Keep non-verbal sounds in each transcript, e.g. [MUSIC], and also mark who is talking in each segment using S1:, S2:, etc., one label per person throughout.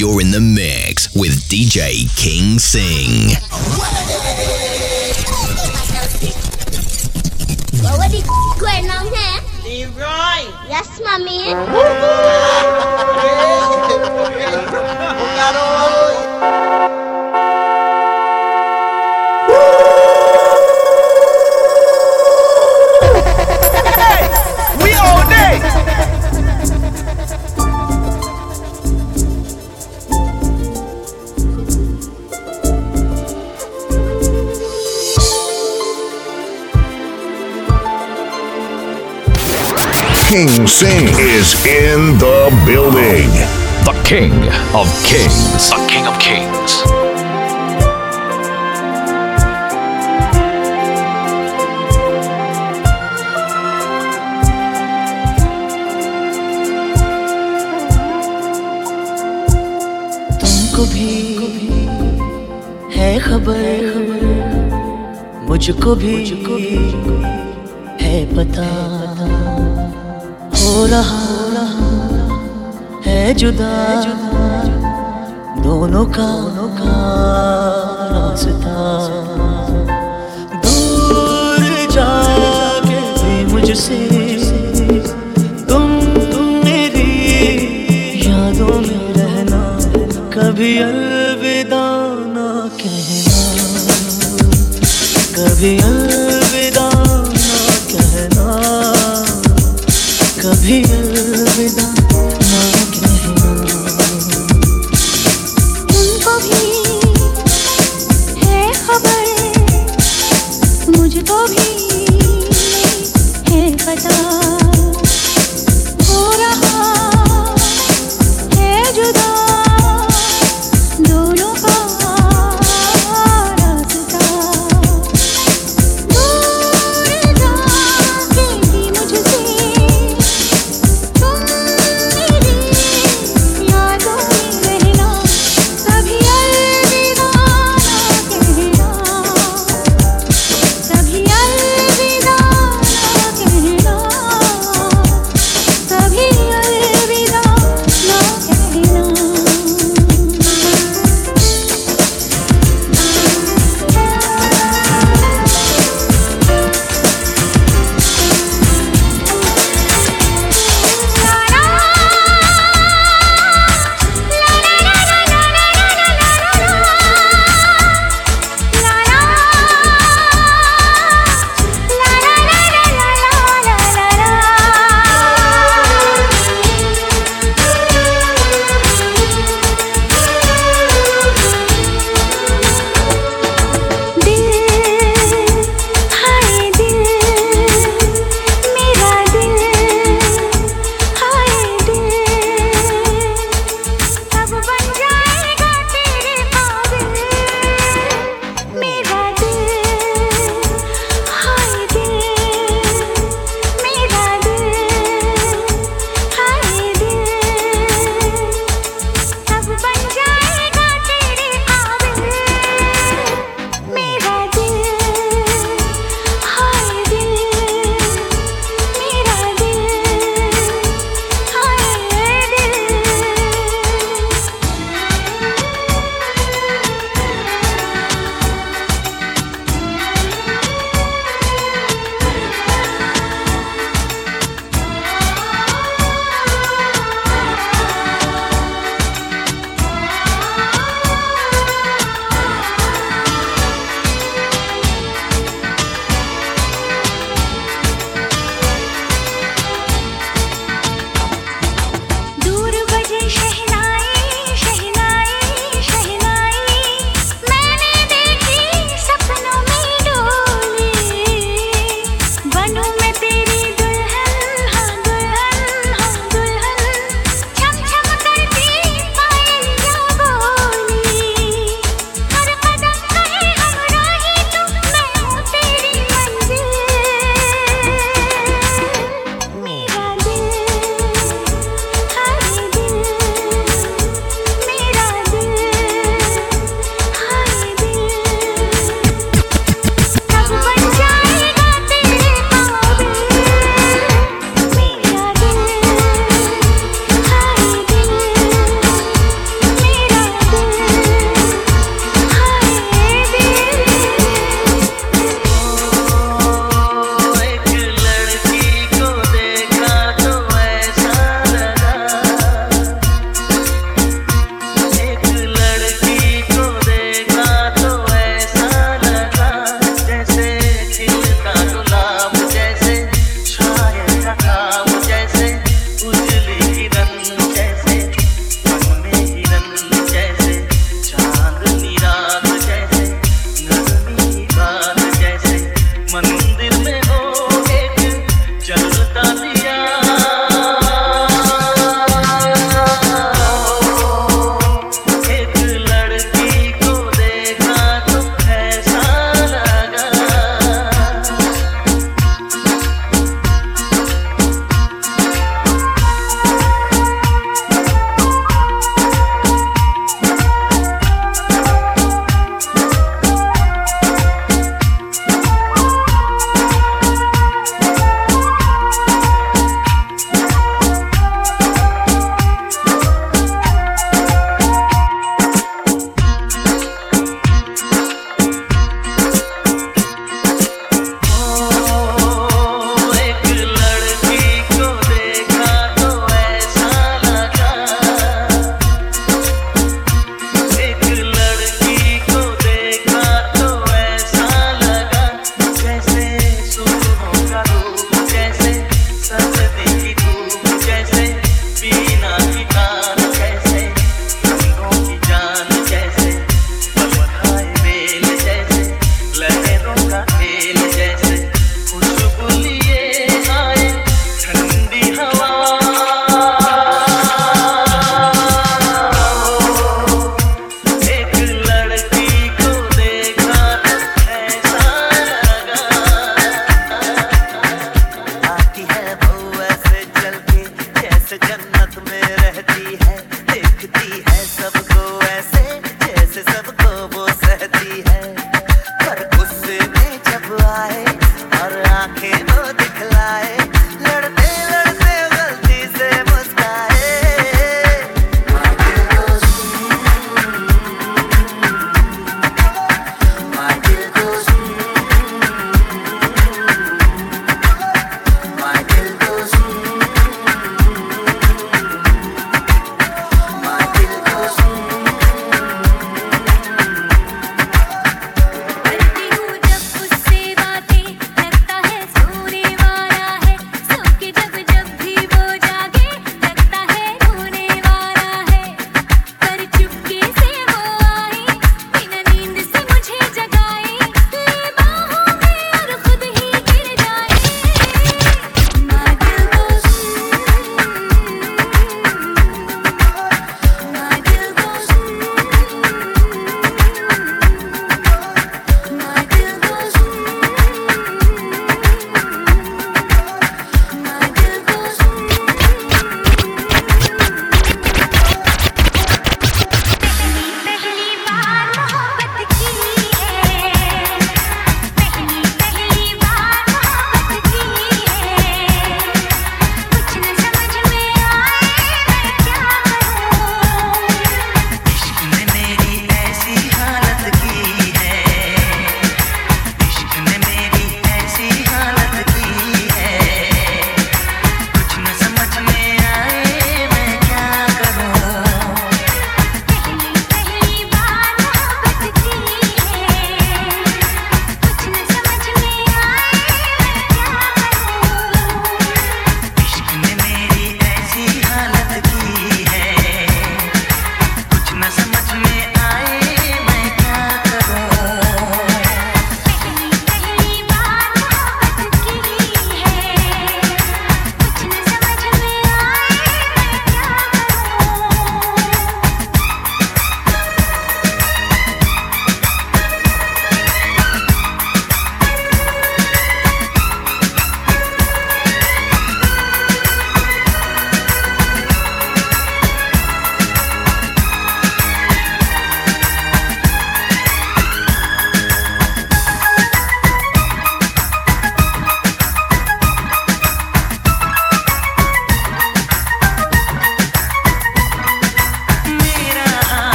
S1: You're in the mix with DJ King Singh.
S2: What the going on here?
S3: Leroy!
S2: Yes, mommy.
S3: We [LAUGHS]
S4: King Sing is in the building.
S5: The King of Kings. The King of Kings.
S6: तुमको भी है खबर मुझको भी है पता हो है जुदा। दोनों का रास्ता। दूर जाके भी मुझसे तुम तुम मेरी यादों में रहना, कभी अलविदा ना कहना। कभी अलविदा
S4: feel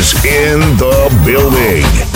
S4: is in the building.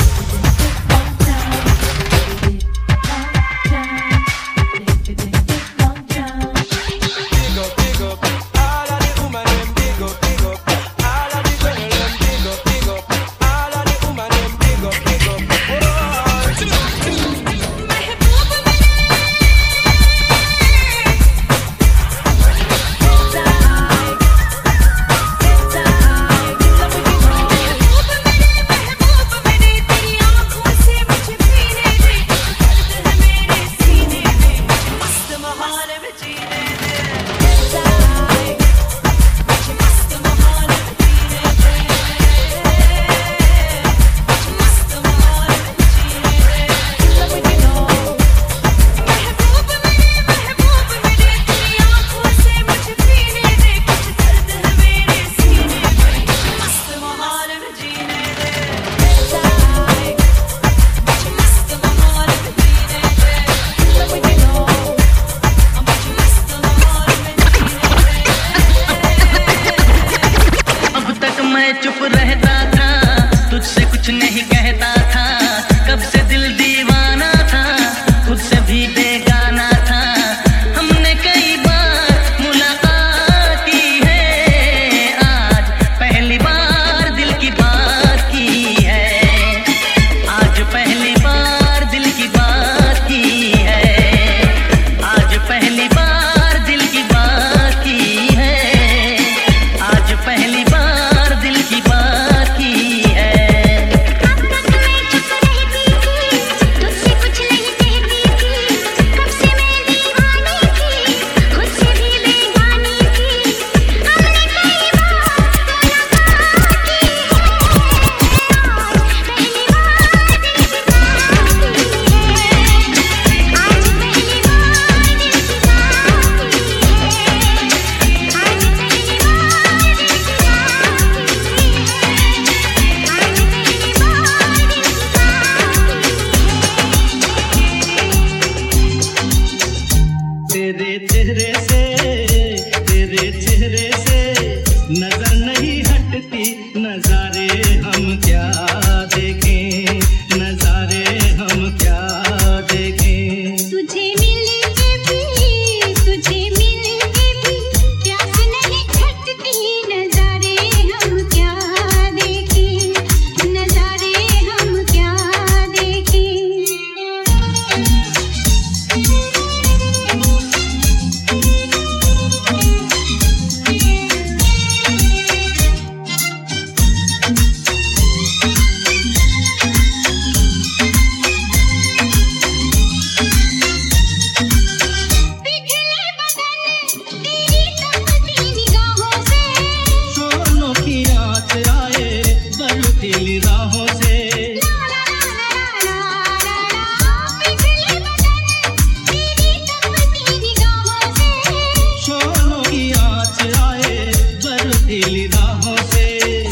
S7: सीधी राहों से,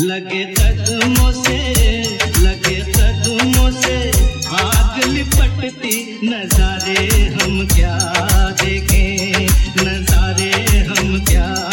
S7: लगे कदमों से,
S2: लगे कदमों से, आग लिपटती नजारे हम
S7: क्या देखें, नजारे हम क्या